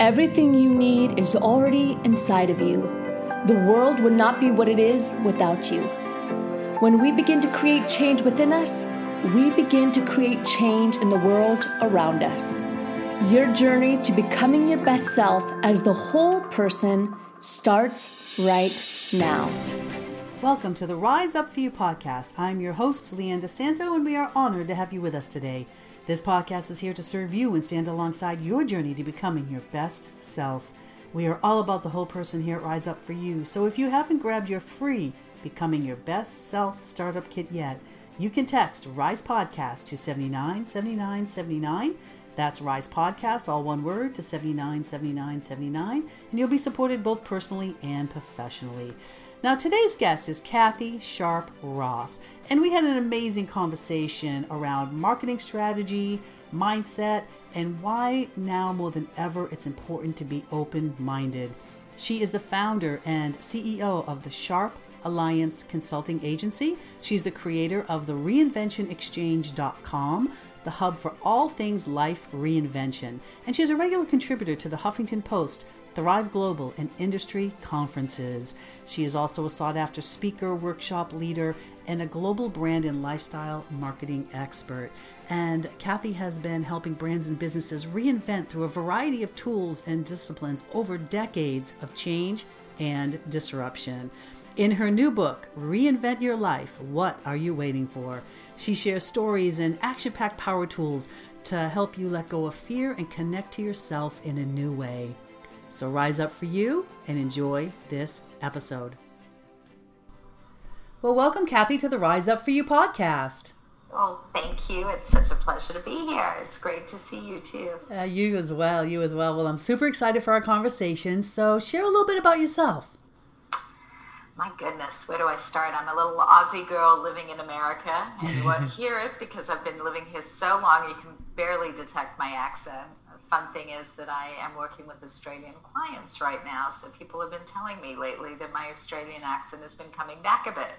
Everything you need is already inside of you. The world would not be what it is without you. When we begin to create change within us, we begin to create change in the world around us. Your journey to becoming your best self as the whole person starts right now. Welcome to the Rise Up For You podcast. I'm your host, Leanne DeSanto, and we are honored to have you with us today. This podcast is here to serve you and stand alongside your journey to becoming your best self. We are all about the whole person here at Rise Up For You, so if you haven't grabbed your free Becoming Your Best Self startup kit yet, you can text Rise Podcast to 797979. That's Rise Podcast, all one word, to 797979, and you'll be supported both personally and professionally. Now, today's guest is Kathy Sharpe Ross, and we had an amazing conversation around marketing strategy, mindset, and why now more than ever it's important to be open minded. She is the founder and CEO of the Sharpe Alliance Consulting Agency. She's the creator of the reinventionexchange.com, the hub for all things life reinvention. And she's a regular contributor to the Huffington Post, Thrive Global, and industry conferences. She is also a sought after speaker, workshop leader, and a global brand and lifestyle marketing expert. And Kathy has been helping brands and businesses reinvent through a variety of tools and disciplines over decades of change and disruption. In her new book, Reinvent Your Life What Are You Waiting For? She shares stories and action packed power tools to help you let go of fear and connect to yourself in a new way. So rise up for you and enjoy this episode. Well, welcome, Kathy, to the Rise Up for You podcast. Well, thank you. It's such a pleasure to be here. It's great to see you too. Uh, you as well. You as well. Well, I'm super excited for our conversation. So, share a little bit about yourself. My goodness, where do I start? I'm a little Aussie girl living in America, and you won't hear it because I've been living here so long you can barely detect my accent fun thing is that I am working with Australian clients right now. So people have been telling me lately that my Australian accent has been coming back a bit.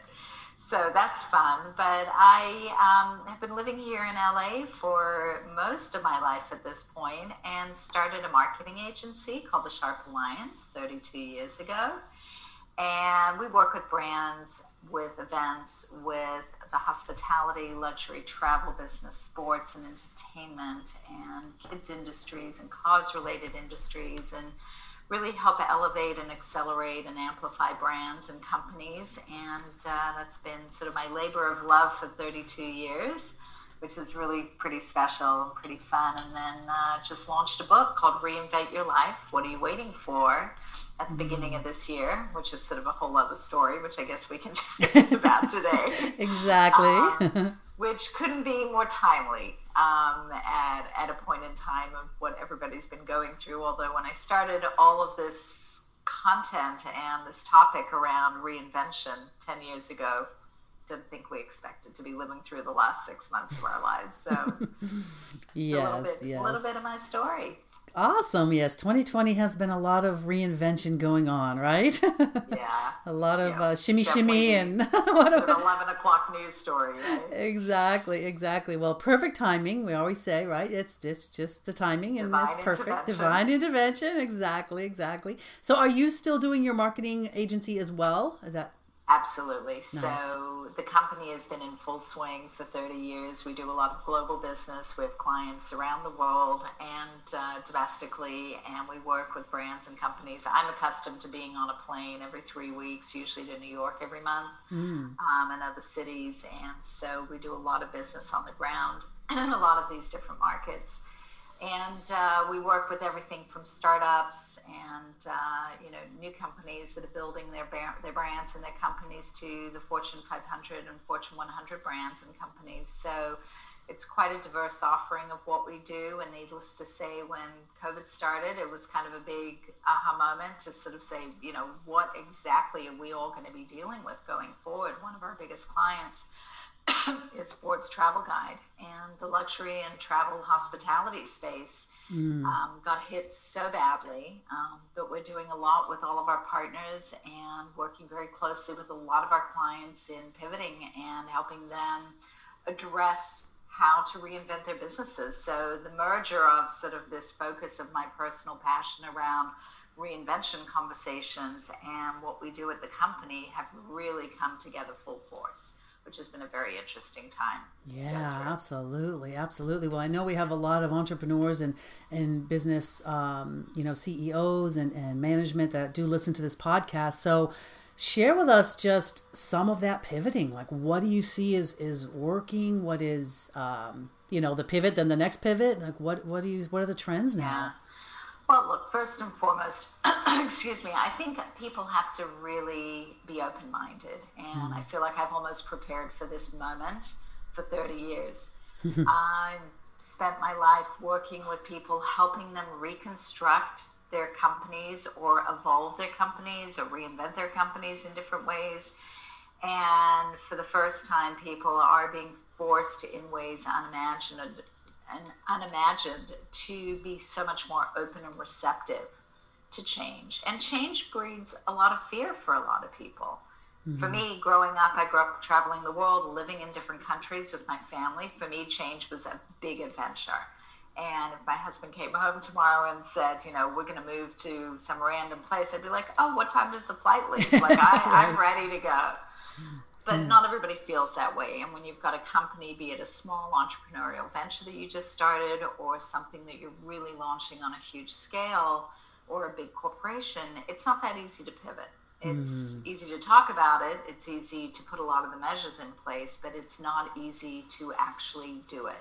So that's fun. But I um, have been living here in LA for most of my life at this point and started a marketing agency called the Sharpe Alliance 32 years ago. And we work with brands, with events, with the hospitality, luxury, travel business, sports and entertainment, and kids industries and cause related industries, and really help elevate and accelerate and amplify brands and companies. And uh, that's been sort of my labor of love for 32 years which is really pretty special and pretty fun. And then uh, just launched a book called Reinvent Your Life. What are you waiting for? At the beginning of this year, which is sort of a whole other story, which I guess we can chat about today. exactly. Um, which couldn't be more timely um, at, at a point in time of what everybody's been going through. Although, when I started all of this content and this topic around reinvention 10 years ago, didn't think we expected to be living through the last six months of our lives. So, yes, a little bit, yes. a little bit of my story. Awesome. Yes, 2020 has been a lot of reinvention going on, right? Yeah. a lot of yeah, uh, shimmy shimmy and what an 11 o'clock news story, right? Exactly, exactly. Well, perfect timing. We always say, right? It's it's just the timing and Divine it's perfect. Divine intervention. Exactly, exactly. So, are you still doing your marketing agency as well? Is that Absolutely. Nice. So the company has been in full swing for 30 years. We do a lot of global business with clients around the world and uh, domestically, and we work with brands and companies. I'm accustomed to being on a plane every three weeks, usually to New York every month, mm. um, and other cities. And so we do a lot of business on the ground in a lot of these different markets and uh, we work with everything from startups and uh, you know new companies that are building their their brands and their companies to the Fortune 500 and Fortune 100 brands and companies. So it's quite a diverse offering of what we do. And needless to say, when COVID started, it was kind of a big aha moment to sort of say, you know, what exactly are we all going to be dealing with going forward? One of our biggest clients is Forbes Travel Guide, and the luxury and travel hospitality space mm. um, got hit so badly. Um, but we're doing a lot with all of our partners and working very closely with a lot of our clients in pivoting and helping them address how to reinvent their businesses. So the merger of sort of this focus of my personal passion around reinvention conversations and what we do at the company have really come together full force which has been a very interesting time. Yeah, absolutely, absolutely. Well, I know we have a lot of entrepreneurs and and business, um, you know, CEOs and and management that do listen to this podcast. So, share with us just some of that pivoting. Like, what do you see is is working? What is, um, you know, the pivot, then the next pivot? Like, what what do you what are the trends now? Yeah. Well, look, first and foremost, excuse me, I think people have to really be open minded. And mm. I feel like I've almost prepared for this moment for 30 years. I've spent my life working with people, helping them reconstruct their companies or evolve their companies or reinvent their companies in different ways. And for the first time, people are being forced in ways unimagined and unimagined to be so much more open and receptive to change. And change breeds a lot of fear for a lot of people. Mm-hmm. For me, growing up, I grew up traveling the world, living in different countries with my family. For me, change was a big adventure. And if my husband came home tomorrow and said, you know, we're going to move to some random place, I'd be like, oh, what time does the flight leave? Like, I, I'm ready to go but mm. not everybody feels that way. And when you've got a company, be it a small entrepreneurial venture that you just started or something that you're really launching on a huge scale or a big corporation, it's not that easy to pivot. It's mm. easy to talk about it, it's easy to put a lot of the measures in place, but it's not easy to actually do it.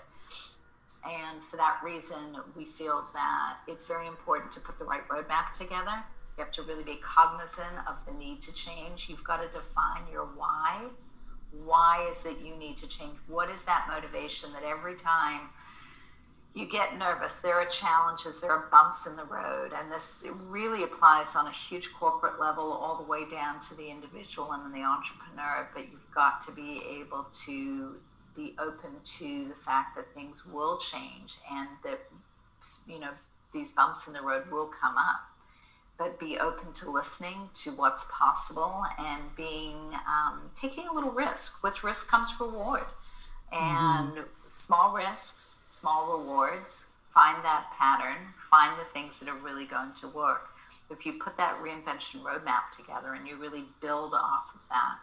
And for that reason, we feel that it's very important to put the right roadmap together you have to really be cognizant of the need to change. You've got to define your why. Why is it you need to change? What is that motivation that every time you get nervous, there are challenges, there are bumps in the road, and this really applies on a huge corporate level all the way down to the individual and the entrepreneur. But you've got to be able to be open to the fact that things will change and that you know these bumps in the road will come up but be open to listening to what's possible and being um, taking a little risk. With risk comes reward, and mm-hmm. small risks, small rewards. Find that pattern. Find the things that are really going to work. If you put that reinvention roadmap together and you really build off of that,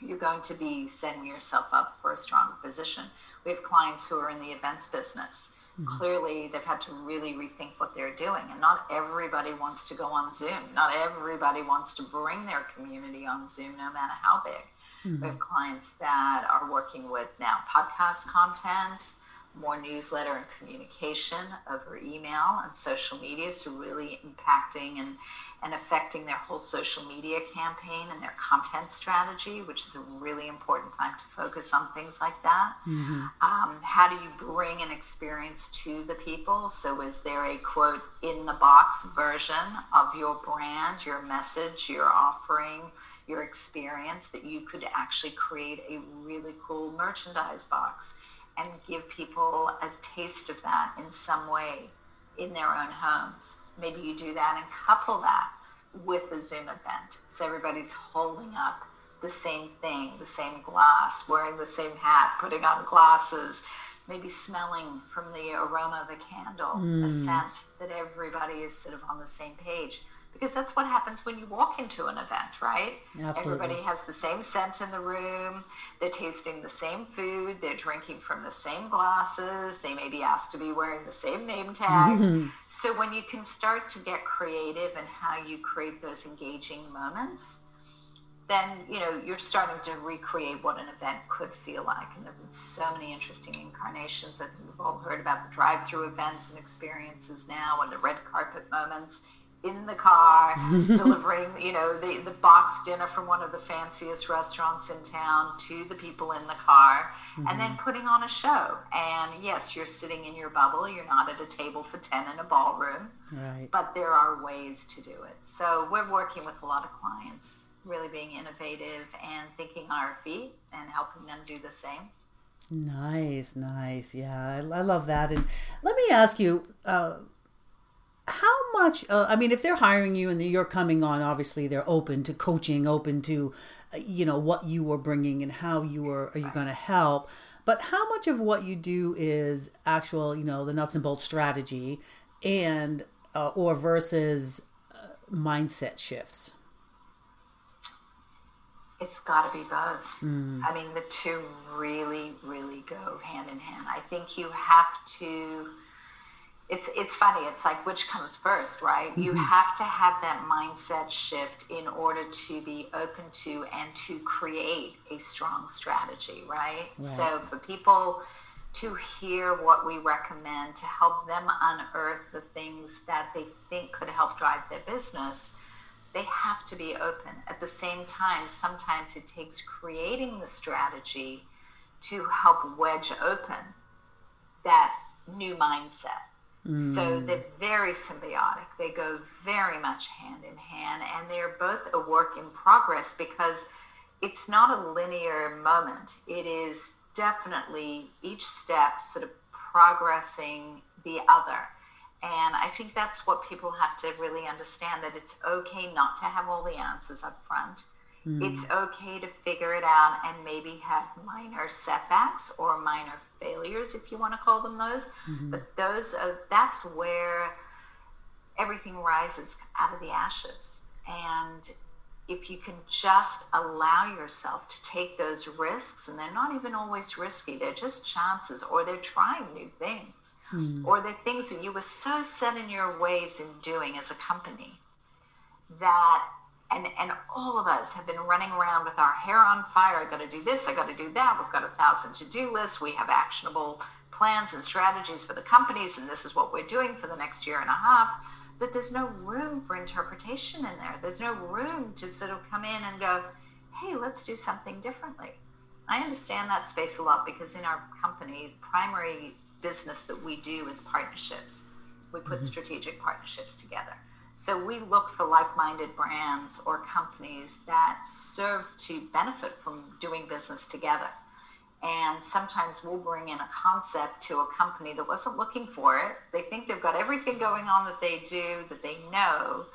you're going to be setting yourself up for a stronger position. We have clients who are in the events business. Clearly, they've had to really rethink what they're doing. And not everybody wants to go on Zoom. Not everybody wants to bring their community on Zoom, no matter how big. Mm-hmm. We have clients that are working with now podcast content, more newsletter and communication over email and social media. So, really impacting and and affecting their whole social media campaign and their content strategy, which is a really important time to focus on things like that. Mm-hmm. Um, how do you bring an experience to the people? So, is there a quote in the box version of your brand, your message, your offering? Your experience that you could actually create a really cool merchandise box and give people a taste of that in some way in their own homes. Maybe you do that and couple that with the Zoom event. So everybody's holding up the same thing, the same glass, wearing the same hat, putting on glasses, maybe smelling from the aroma of a candle, mm. a hmm. scent that everybody is sort of on the same page because that's what happens when you walk into an event, right? Absolutely. Everybody has the same scent in the room. They're tasting the same food. They're drinking from the same glasses. They may be asked to be wearing the same name tags. Mm-hmm. So when you can start to get creative in how you create those engaging moments, then you know you're starting to recreate what an event could feel like. And there have been so many interesting incarnations that we've all heard about the drive-through events and experiences now, and the red carpet moments in the car delivering you know the, the box dinner from one of the fanciest restaurants in town to the people in the car mm-hmm. and then mm-hmm. putting on a show and yes you're sitting in your bubble you're not at a table for 10 in a ballroom right. but there are ways to do it so we're working with a lot of clients really being innovative and thinking on our feet and helping them do the same nice nice yeah i, I love that and let me ask you uh, how much uh, i mean if they're hiring you and you're coming on obviously they're open to coaching open to uh, you know what you are bringing and how you are are you going to help But how much of what you do is actual, you know, the nuts and bolts strategy, and uh, or versus uh, mindset shifts? It's got to be both. Mm. I mean, the two really, really go hand in hand. I think you have to. It's it's funny. It's like which comes first, right? Mm-hmm. You have to have that mindset shift in order to be open to and to create a strong strategy, right? right. So for people to hear what we recommend to help them unearth the things that they think could help drive their business they have to be open. At the same time, sometimes it takes creating the strategy to help wedge open that new mindset. Mm. So they're very symbiotic. They go very much hand in hand, and they're both a work in progress because it's not a linear moment. It is definitely each step sort of progressing the other. And I think that's what people have to really understand that it's okay not to have all the answers up front. Mm. It's okay to figure it out and maybe have minor setbacks or minor failures, if you want to call them those. Mm-hmm. But those are, that's where everything rises out of the ashes. And if you can just allow yourself to take those risks, and they're not even always risky, they're just chances, or they're trying new things, mm. or they're things that you were so set in your ways in doing as a company that and and all of us have been running around with our hair on fire. I got to do this. I got to do that. We've got a thousand to do lists. We have actionable plans and strategies for the companies, and this is what we're doing for the next year and a half that there's no room for interpretation in there. There's no room to sort of come in and go, hey, let's do something differently. I understand that space a lot because in our company, primary business that we do is partnerships. We put mm-hmm. strategic partnerships together. So we look for like minded brands or companies that serve to benefit from doing business together. And sometimes we'll bring in a concept to a company that wasn't looking for it. They think they've got everything going on that they do, that they know,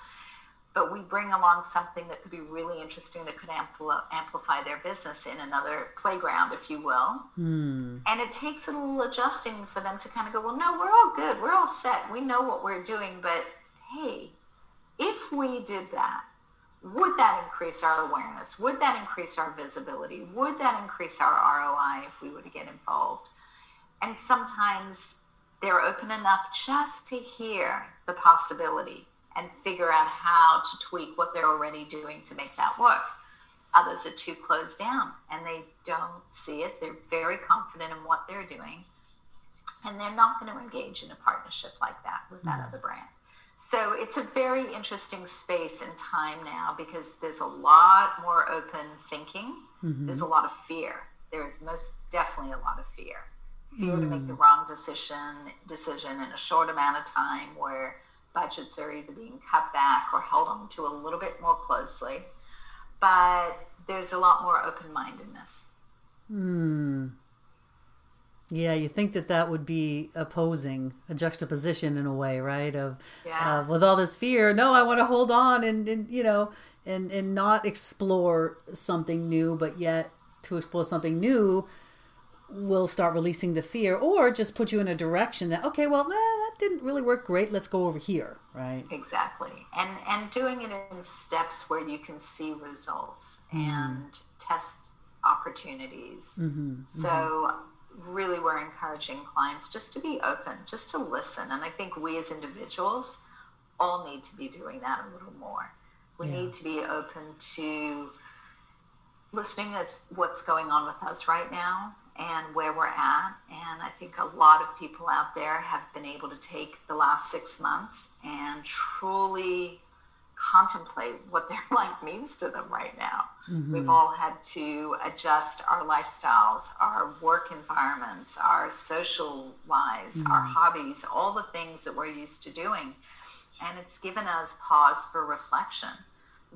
but we bring along something that could be really interesting that could ampl- amplify their business in another playground, if you will. Hmm. And it takes a little adjusting for them to kind of go, well, no, we're all good. We're all set. We know what we're doing. But hey, if we did that, would that increase our awareness? Would that increase our visibility? Would that increase our ROI if we were to get involved? And sometimes they're open enough just to hear the possibility and figure out how to tweak what they're already doing to make that work. Others are too closed down and they don't see it. They're very confident in what they're doing. And they're not going to engage in a partnership like that with that mm. other brand. So it's a very interesting space and time now because there's a lot more open thinking. Mm-hmm. There's a lot of fear. There is most definitely a lot of fear. Fear mm. to make the mm. wrong decision decision in a short amount of time where budgets are either being cut back or held on to a little bit more closely. But there's a lot more open mindedness. Hmm. Yeah, you think that that would be opposing a juxtaposition in a way, right? Of yeah. uh, with all this fear, no, I want to hold on and, and you know and and not explore something new, but yet to explore something new will start releasing the fear, or just put you in a direction that okay, well, nah, that didn't really work great. Let's go over here, right? Exactly, and and doing it in steps where you can see results mm. and test opportunities. Mm-hmm, so. Mm-hmm really we're encouraging clients just to be open, just to listen. And I think we as individuals all need to be doing that a little more. We yeah. need to be open to listening to what's going on with us right now and where we're at. And I think a lot of people out there have been able to take the last six months and truly contemplate what their life means to them right now. Mm-hmm. We've all had to adjust our lifestyles, our work environments, our social lives, mm-hmm. our hobbies, all the things that we're used to doing. And it's given us pause for reflection,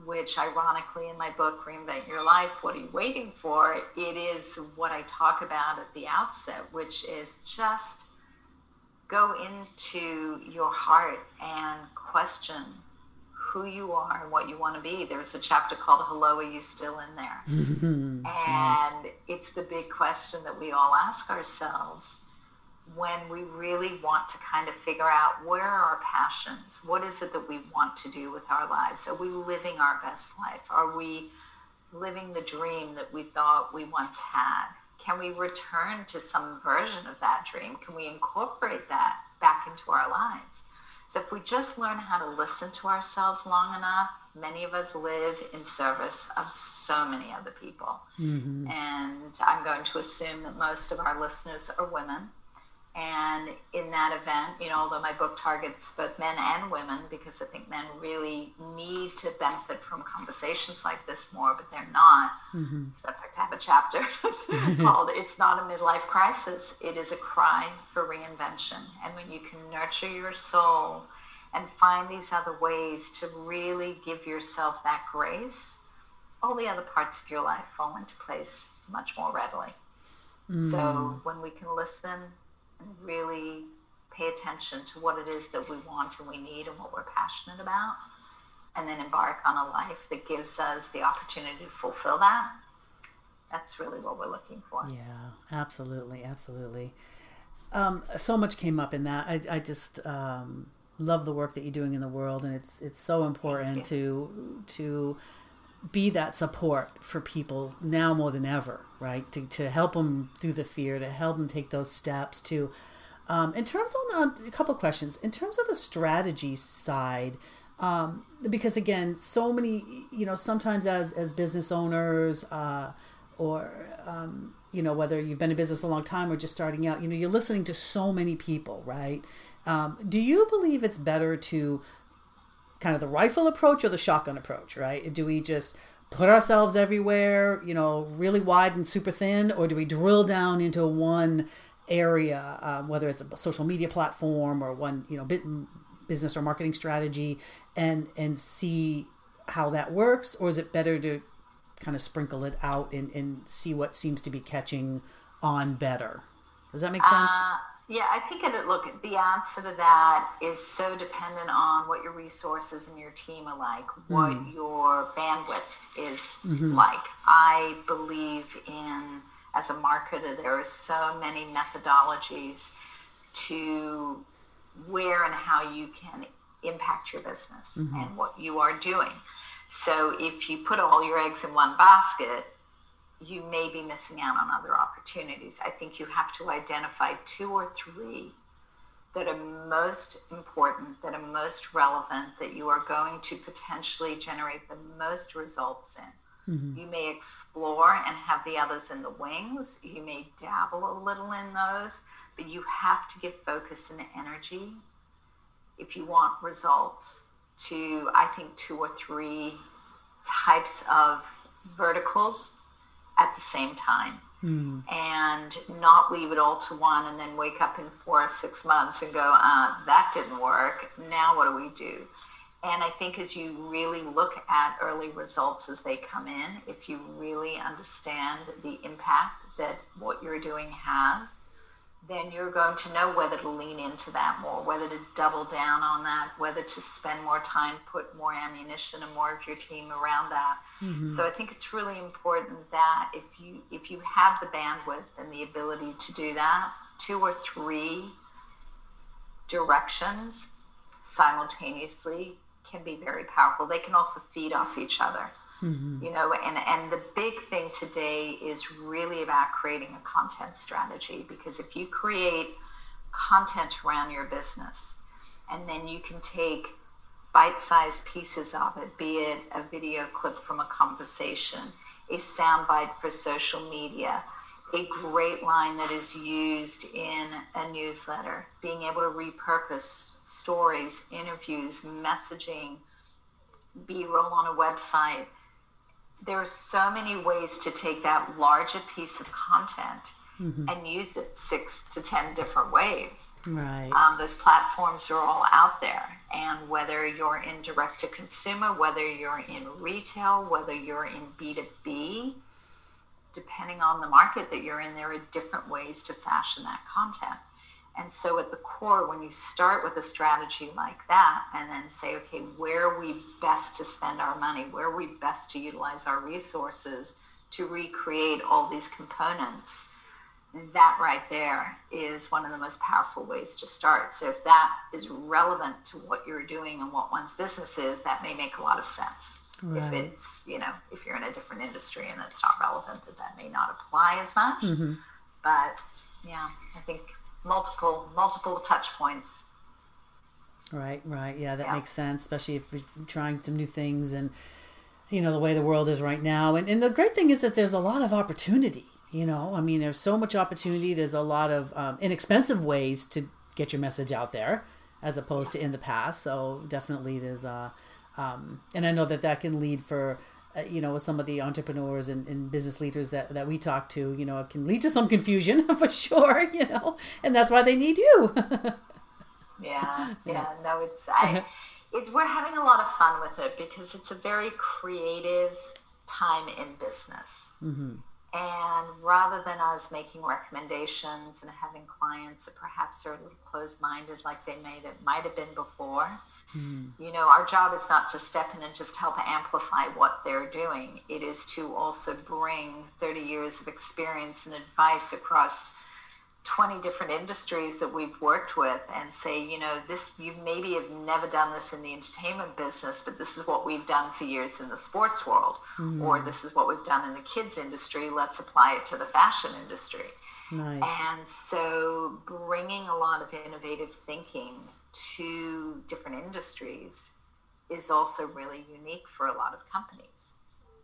which ironically in my book, Reinvent Your Life, What Are You Waiting For? It is what I talk about at the outset, which is just go into your heart and question who you are and what you want to be. There's a chapter called Hello, Are You Still in There? and nice. it's the big question that we all ask ourselves when we really want to kind of figure out where are our passions? What is it that we want to do with our lives? Are we living our best life? Are we living the dream that we thought we once had? Can we return to some version of that dream? Can we incorporate that back into our lives? So if we just learn how to listen to ourselves long enough, many of us live in service of so many other people. Mm-hmm. And I'm going to assume that most of our listeners are women. And in that event, you know, although my book targets both men and women because I think men really need to benefit from conversations like this more, but they're not. Mm-hmm. So, in fact, I have a chapter called It's Not a Midlife Crisis. It is a cry for reinvention. And when you can nurture your soul and find these other ways to really give yourself that grace, all the other parts of your life fall into place much more readily. Mm. So, when we can listen, really pay attention to what it is that we want and we need and what we're passionate about, and then embark on a life that gives us the opportunity to fulfill that. That's really what we're looking for. Yeah, absolutely, absolutely. Um, so much came up in that. I, I just um, love the work that you're doing in the world, and it's it's so important to to be that support for people now more than ever, right? To, to help them through the fear, to help them take those steps. To, um, in terms of the, a couple questions, in terms of the strategy side, um, because again, so many, you know, sometimes as as business owners, uh, or um, you know, whether you've been in business a long time or just starting out, you know, you're listening to so many people, right? Um, do you believe it's better to kind of the rifle approach or the shotgun approach, right? Do we just put ourselves everywhere, you know, really wide and super thin, or do we drill down into one area, um, whether it's a social media platform or one, you know, business or marketing strategy, and and see how that works, or is it better to kind of sprinkle it out and, and see what seems to be catching on better? Does that make sense? Uh, yeah, I think it, look, the answer to that is so dependent on what your resources and your team are like, what mm. your bandwidth is mm-hmm. like. I believe in, as a marketer, there are so many methodologies to where and how you can impact your business mm-hmm. and what you are doing. So if you put all your eggs in one basket, you may be missing out on other opportunities. I think you have to identify two or three that are most important, that are most relevant, that you are going to potentially generate the most results in. Mm-hmm. You may explore and have the others in the wings. You may dabble a little in those, but you have to give focus and energy if you want results to, I think, two or three types of verticals at the same time mm. and not leave it all to one and then wake up in four or six months and go, uh, that didn't work. Now what do we do? And I think as you really look at early results as they come in, if you really understand the impact that what you're doing has, then you're going to know whether to lean into that more, whether to double down on that, whether to spend more time, put more ammunition and more of your team around that. Mm-hmm. So I think it's really important that if you if you have the bandwidth and the ability to do that, two or three directions simultaneously can be very powerful. They can also feed off each other. Mm-hmm. You know, and, and the big thing today is really about creating a content strategy because if you create content around your business and then you can take bite-sized pieces of it, be it a video clip from a conversation, a soundbite for social media, a great line that is used in a newsletter, being able to repurpose stories, interviews, messaging, B-roll on a website there are so many ways to take that larger piece of content mm-hmm. and use it six to ten different ways. Right. Um, those platforms are all out there, and whether you're in direct to consumer, whether you're in retail, whether you're in B two B, depending on the market that you're in, there are different ways to fashion that content. And so, at the core, when you start with a strategy like that and then say, okay, where are we best to spend our money? Where are we best to utilize our resources to recreate all these components? That right there is one of the most powerful ways to start. So, if that is relevant to what you're doing and what one's business is, that may make a lot of sense. Right. If it's, you know, if you're in a different industry and it's not relevant, that that may not apply as much. Mm-hmm. But yeah, I think multiple multiple touch points. Right, right. Yeah, that yeah. makes sense, especially if you're trying some new things and you know the way the world is right now. And and the great thing is that there's a lot of opportunity. You know, I mean, there's so much opportunity. There's a lot of um, inexpensive ways to get your message out there, as opposed to in the past. So definitely, there's a, um, and I know that that can lead for uh, you know, with some of the entrepreneurs and, and, business leaders that, that we talk to, you know, it can lead to some confusion for sure, you know, and that's why they need you. yeah, yeah, no, it's, I, it's, we're having a lot of fun with it because it's a very creative time in business. Mm-hmm. And rather than us making recommendations and having clients that perhaps are a little closed minded like they made it might have been before, Mm. You know, our job is not to step in and just help amplify what they're doing. It is to also bring 30 years of experience and advice across 20 different industries that we've worked with and say, you know, this, you maybe have never done this in the entertainment business, but this is what we've done for years in the sports world, mm. or this is what we've done in the kids industry. Let's apply it to the fashion industry. Nice. And so bringing a lot of innovative thinking to different industries is also really unique for a lot of companies.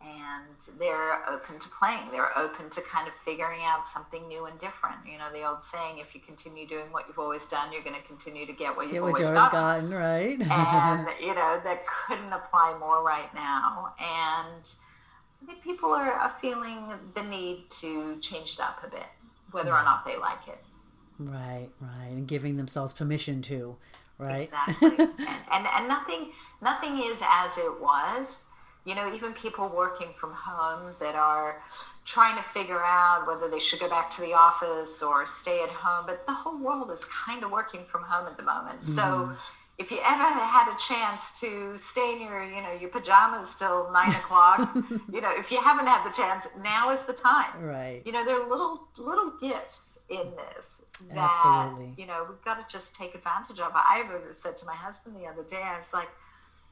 And they're open to playing. They're open to kind of figuring out something new and different. You know, the old saying, if you continue doing what you've always done, you're going to continue to get what you've get what always, always gotten. Right. and, you know, that couldn't apply more right now. And I think people are, are feeling the need to change it up a bit, whether or mm-hmm. not they like it. Right, right. And giving themselves permission to right exactly and, and and nothing nothing is as it was you know even people working from home that are trying to figure out whether they should go back to the office or stay at home but the whole world is kind of working from home at the moment mm-hmm. so if you ever had a chance to stay in your, you know, your pajamas till nine o'clock, you know, if you haven't had the chance, now is the time. Right. You know, there are little little gifts in this that Absolutely. you know we've got to just take advantage of. I was said to my husband the other day, I was like,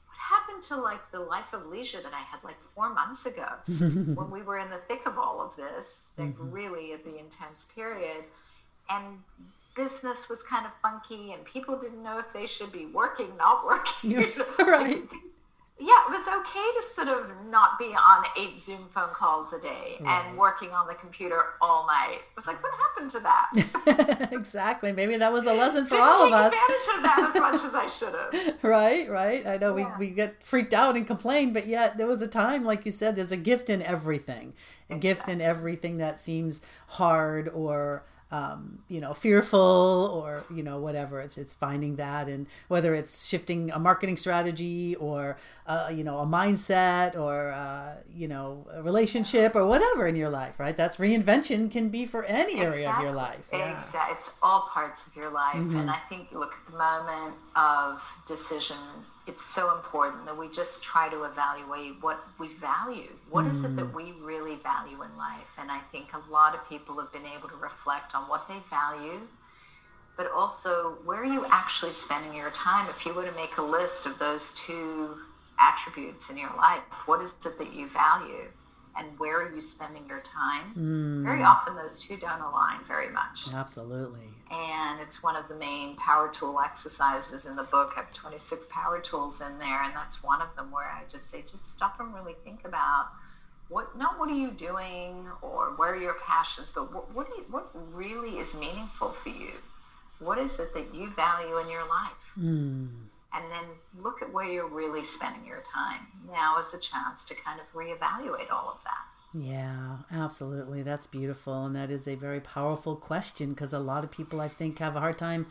"What happened to like the life of leisure that I had like four months ago when we were in the thick of all of this, like mm-hmm. really at the intense period?" And business was kind of funky and people didn't know if they should be working, not working. right. Yeah, it was okay to sort of not be on eight Zoom phone calls a day right. and working on the computer all night. It was like, what happened to that? exactly. Maybe that was a lesson for Didn't all of us. advantage of that as much as I should have. right, right. I know yeah. we, we get freaked out and complain, but yet there was a time, like you said, there's a gift in everything. A exactly. gift in everything that seems hard or um, you know fearful or you know whatever. It's it's finding that. And whether it's shifting a marketing strategy or uh, you know a mindset or uh, you know a relationship or whatever in your life right? That's reinvention can be for any area of your life. Yeah. exactly it's all parts of your life. Mm-hmm. and i think look at the moment of decision it's so important that we just try to evaluate what we value. What mm. is it that mm. we really value in life? And I think a lot of people have been able to reflect on what they value, but also where are you actually spending your time? If you were to make a list of those two attributes in your life, what is it that you value? and where are you spending your time? Mm. Very often, those two don't align very much. Absolutely. And it's one of the main power tool exercises in the book. I have 26 power tools in there, and that's one of them where I just say, just stop and really think about what not what are you doing or where are your passions, but what what, you, what really is meaningful for you. What is it that you value in your life? Mm and then look at where you're really spending your time. Now is a chance to kind of reevaluate all of that. Yeah, absolutely. That's beautiful. And that is a very powerful question because a lot of people, I think, have a hard time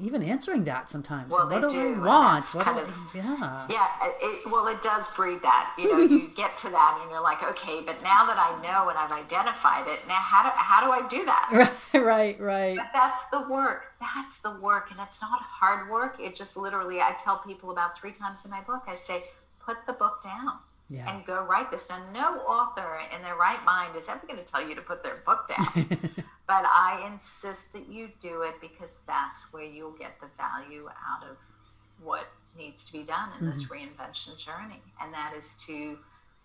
even answering that sometimes. Well, what they do, do, I want? What kind do I- of- yeah. Yeah, it, well, it does breed that. You know, you get to that, and you're like, okay, but now that I know and I've identified it, now how do how do I do that? Right, right, right. But that's the work. That's the work, and it's not hard work. It just literally, I tell people about three times in my book. I say, put the book down Yeah. and go write this. Now, no author in their right mind is ever going to tell you to put their book down. but I insist that you do it because that's where you'll get the value out of what needs to be done in this mm-hmm. reinvention journey. And that is to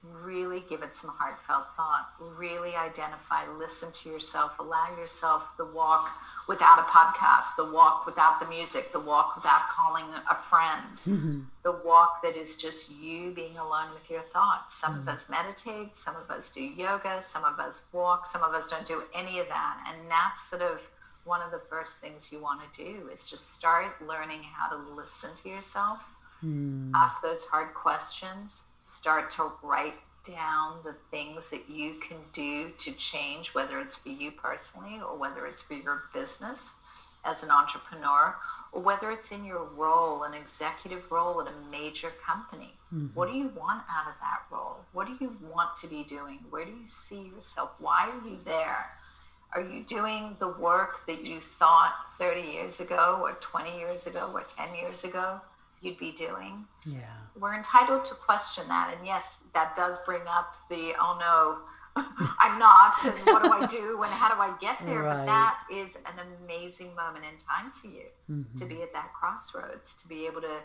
really give it some heartfelt thought, really identify, listen to yourself, allow yourself the walk without a podcast, the walk without the music, the walk without calling a friend, mm-hmm. the walk that is just you being alone with your thoughts. Some of mm-hmm. us meditate, some of us do yoga, some of us walk, some of us don't do any of that. And that's sort of one of the first things you want to do is just start learning how to listen to yourself, hmm. ask those hard questions, start to write down the things that you can do to change, whether it's for you personally or whether it's for your business as an entrepreneur or whether it's in your role, an executive role at a major company. Mm-hmm. What do you want out of that role? What do you want to be doing? Where do you see yourself? Why are you there? Are you doing the work that you thought 30 years ago or 20 years ago or 10 years ago you'd be doing? Yeah. We're entitled to question that. And yes, that does bring up the, oh no, I'm not, and what do I do, and how do I get there? Right. But that is an amazing moment in time for you Mm-hmm. to be at that crossroads, to be able to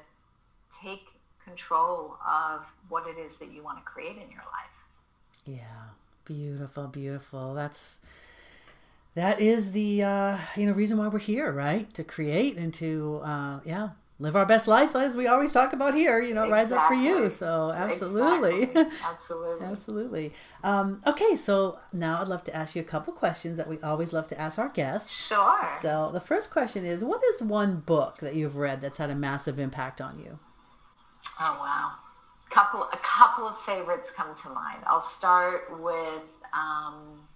take control of what it is that you want to create in your life. Yeah, beautiful, beautiful. That's that is the uh, you know reason why we're here, right? To create and to uh, yeah live our best life, as we always talk about here. You know, rise up for you. So absolutely, Exactly. Absolutely. absolutely. Um, okay, so now I'd love to ask you a couple questions that we always love to ask our guests. Sure. So the first question is, what is one book that you've read that's had a massive impact on you? Oh wow. Couple a couple of favorites come to mind. I'll start with um,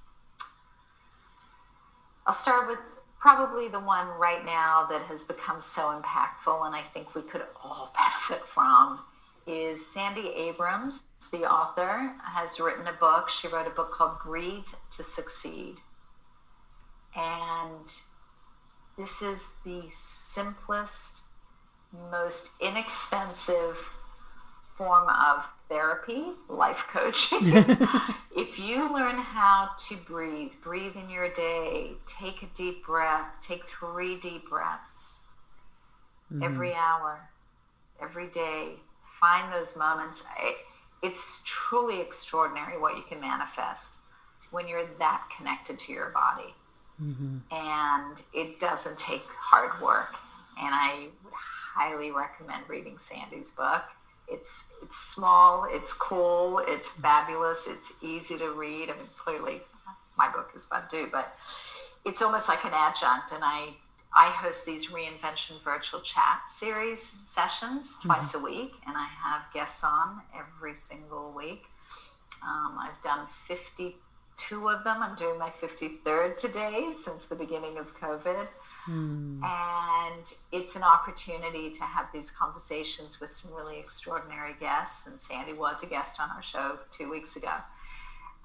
I'll start with probably the one right now that has become so impactful and I think we could all benefit from is Sandy Abrams, the author, has written a book. She wrote a book called Breathe to Succeed. And this is the simplest, most inexpensive form of therapy, life coaching. if you learn how to breathe, breathe in your day, take a deep breath, take three deep breaths mm-hmm. every hour, every day, find those moments. It's truly extraordinary what you can manifest when you're that connected to your body. Mm-hmm. And it doesn't take hard work. And I would highly recommend reading Sandy's book. It's it's small, it's cool, it's fabulous, it's easy to read. I mean, clearly, my book is fun too, but it's almost like an adjunct. And I I host these reinvention virtual chat series sessions twice a week, and I have guests on every single week. Um, I've done 52 of them. I'm doing my 53rd today since the beginning of COVID. And it's an opportunity to have these conversations with some really extraordinary guests. And Sandy was a guest on our show two weeks ago.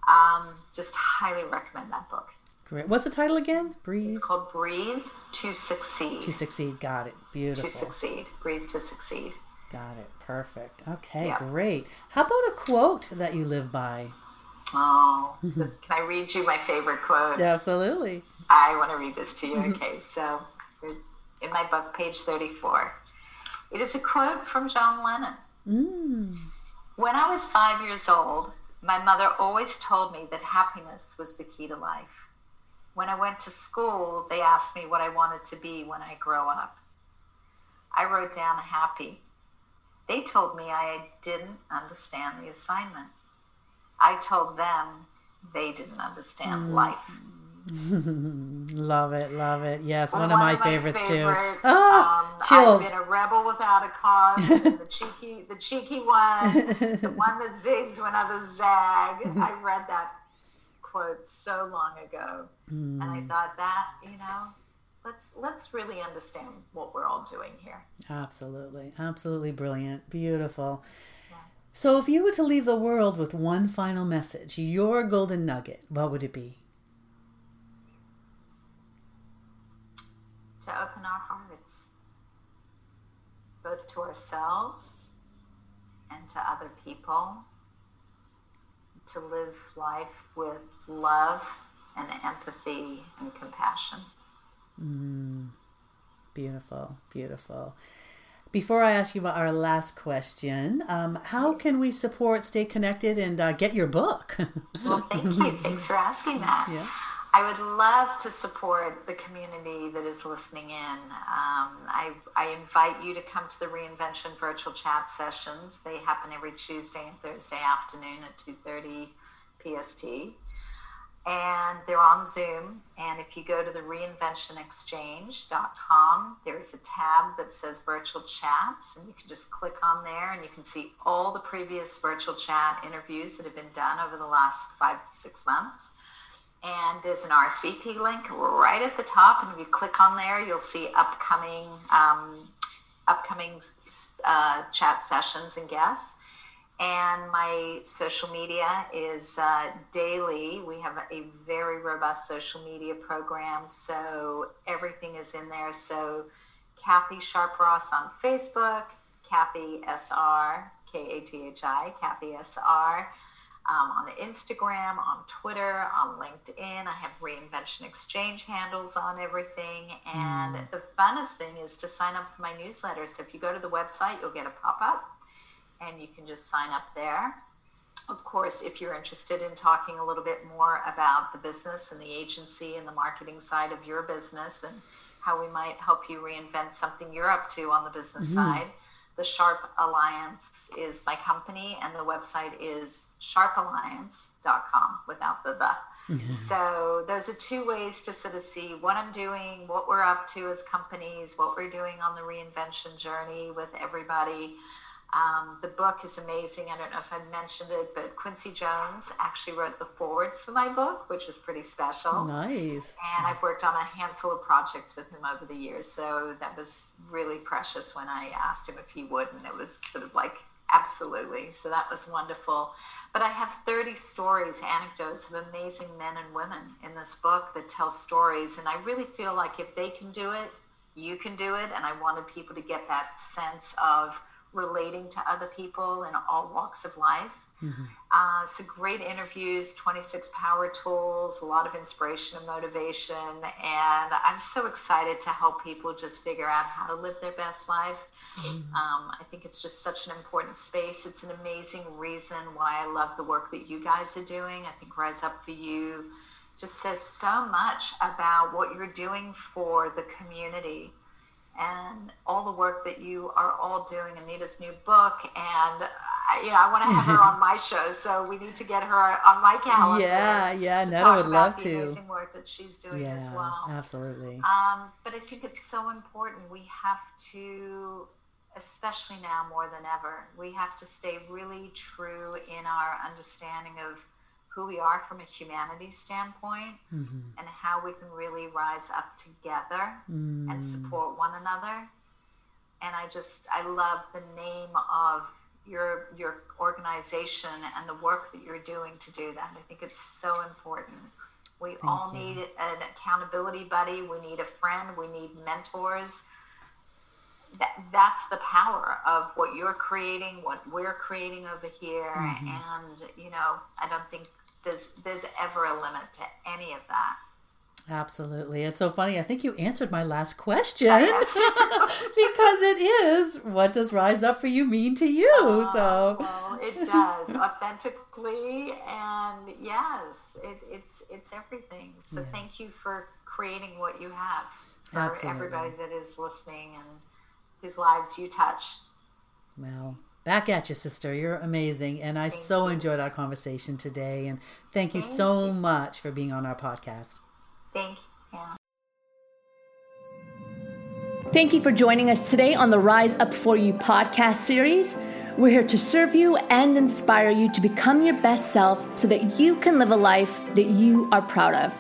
Um, just highly recommend that book. Great. What's the title again? Breathe It's called Breathe to Succeed. to succeed. Got it. Beautiful. To succeed. Breathe to succeed. Got it. Perfect. Okay, Yeah. great. How about a quote that you live by? Oh, can I read you my favorite quote? Absolutely. I want to read this to you. Okay, so it's in my book, page 34. It is a quote from John Lennon. Mm. When I was five years old, my mother always told me that happiness was the key to life. When I went to school, they asked me what I wanted to be when I grow up. I wrote down happy. They told me I didn't understand the assignment. I told them they didn't understand life. Love it. Love it. Yes, one, of my favorites too. Ah, um, chills. I've been a rebel without a cause. the cheeky, the cheeky one, the one that zigs when others zag. I read that quote so long ago, and Mm. I thought that you know, let's let's really understand what we're all doing here. Absolutely, absolutely brilliant, beautiful. So, if you were to leave the world with one final message, your golden nugget, what would it be? To open our hearts, both to ourselves and to other people, to live life with love and empathy and compassion. Mm, beautiful, beautiful. Before I ask you about our last question, um, how can we support, stay connected, and uh, get your book? well, thank you. Thanks for asking that. Yeah. I would love to support the community that is listening in. Um, I, I invite you to come to the Reinvention virtual chat sessions. They happen every Tuesday and Thursday afternoon at 2.30 PST and they're on Zoom. And if you go to the reinventionexchange.com, there's a tab that says virtual chats, and you can just click on there and you can see all the previous virtual chat interviews that have been done over the last five, six months. And there's an RSVP link right at the top, and if you click on there, you'll see upcoming um, upcoming uh, chat sessions and guests and my social media is uh, daily. We have a very robust social media program, so everything is in there. So, Kathy Sharpe Ross on Facebook, Kathy SR, K A T H I, Kathy SR. Um, on Instagram, on Twitter, on LinkedIn. I have Reinvention Exchange handles on everything. And mm. the funnest thing is to sign up for my newsletter. So if you go to the website, you'll get a pop up and you can just sign up there. Of course, if you're interested in talking a little bit more about the business and the agency and the marketing side of your business and how we might help you reinvent something you're up to on the business mm-hmm. side, the Sharpe Alliance is my company, and the website is sharpealliance.com without the the. Mm-hmm. So those are two ways to sort of see what I'm doing, what we're up to as companies, what we're doing on the reinvention journey with everybody. Um, the book is amazing. I don't know if I mentioned it, but Quincy Jones actually wrote the foreword for my book, which is pretty special. Nice. And I've worked on a handful of projects with him over the years. So that was really precious when I asked him if he would. And it was sort of like, absolutely. So that was wonderful. But I have 30 stories, anecdotes of amazing men and women in this book that tell stories. And I really feel like if they can do it, you can do it. And I wanted people to get that sense of, relating to other people in all walks of life. Mm-hmm. Uh, so great interviews, 26 power tools, a lot of inspiration and motivation. And I'm so excited to help people just figure out how to live their best life. Mm-hmm. Um, I think it's just such an important space. It's an amazing reason why I love the work that you guys are doing. I think Rise Up for You just says so much about what you're doing for the community and all the work that you are all doing. Anita's new book, and you know, I want to have her on my show, so we need to get her on my calendar. Yeah, yeah, Netta would love the to. Amazing work that she's doing yeah, as well. Absolutely. Um, but I think it's so important. We have to, especially now more than ever, we have to stay really true in our understanding of who we are from a humanity standpoint mm-hmm. and how we can really rise up together mm. and support one another. And I just, I love the name of your your organization and the work that you're doing to do that. I think it's so important. We Thank all you. need an accountability buddy. We need a friend. We need mentors. That, that's the power of what you're creating, what we're creating over here. Mm-hmm. And, you know, I don't think there's there's ever a limit to any of that. Absolutely. It's so funny. I think you answered my last question because it is what does rise up for you mean to you? Uh, so well, it does authentically and yes, it, it's it's everything. So yeah. thank you for creating what you have for Absolutely. everybody that is listening and whose lives you touch. Well, Back at you, sister. You're amazing. And I thank so you. enjoyed our conversation today. And thank you thank so you. much for being on our podcast. Thank you. Thank you for joining us today on the Rise Up For You podcast series. We're here to serve you and inspire you to become your best self so that you can live a life that you are proud of.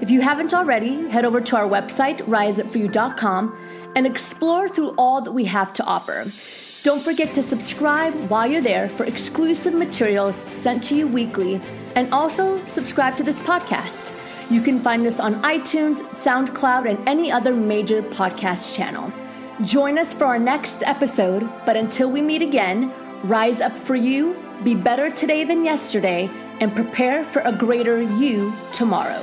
If you haven't already, head over to our website, riseupforyou.com, and explore through all that we have to offer. Don't forget to subscribe while you're there for exclusive materials sent to you weekly, and also subscribe to this podcast. You can find us on iTunes, SoundCloud, and any other major podcast channel. Join us for our next episode, but until we meet again, rise up for you, be better today than yesterday, and prepare for a greater you tomorrow.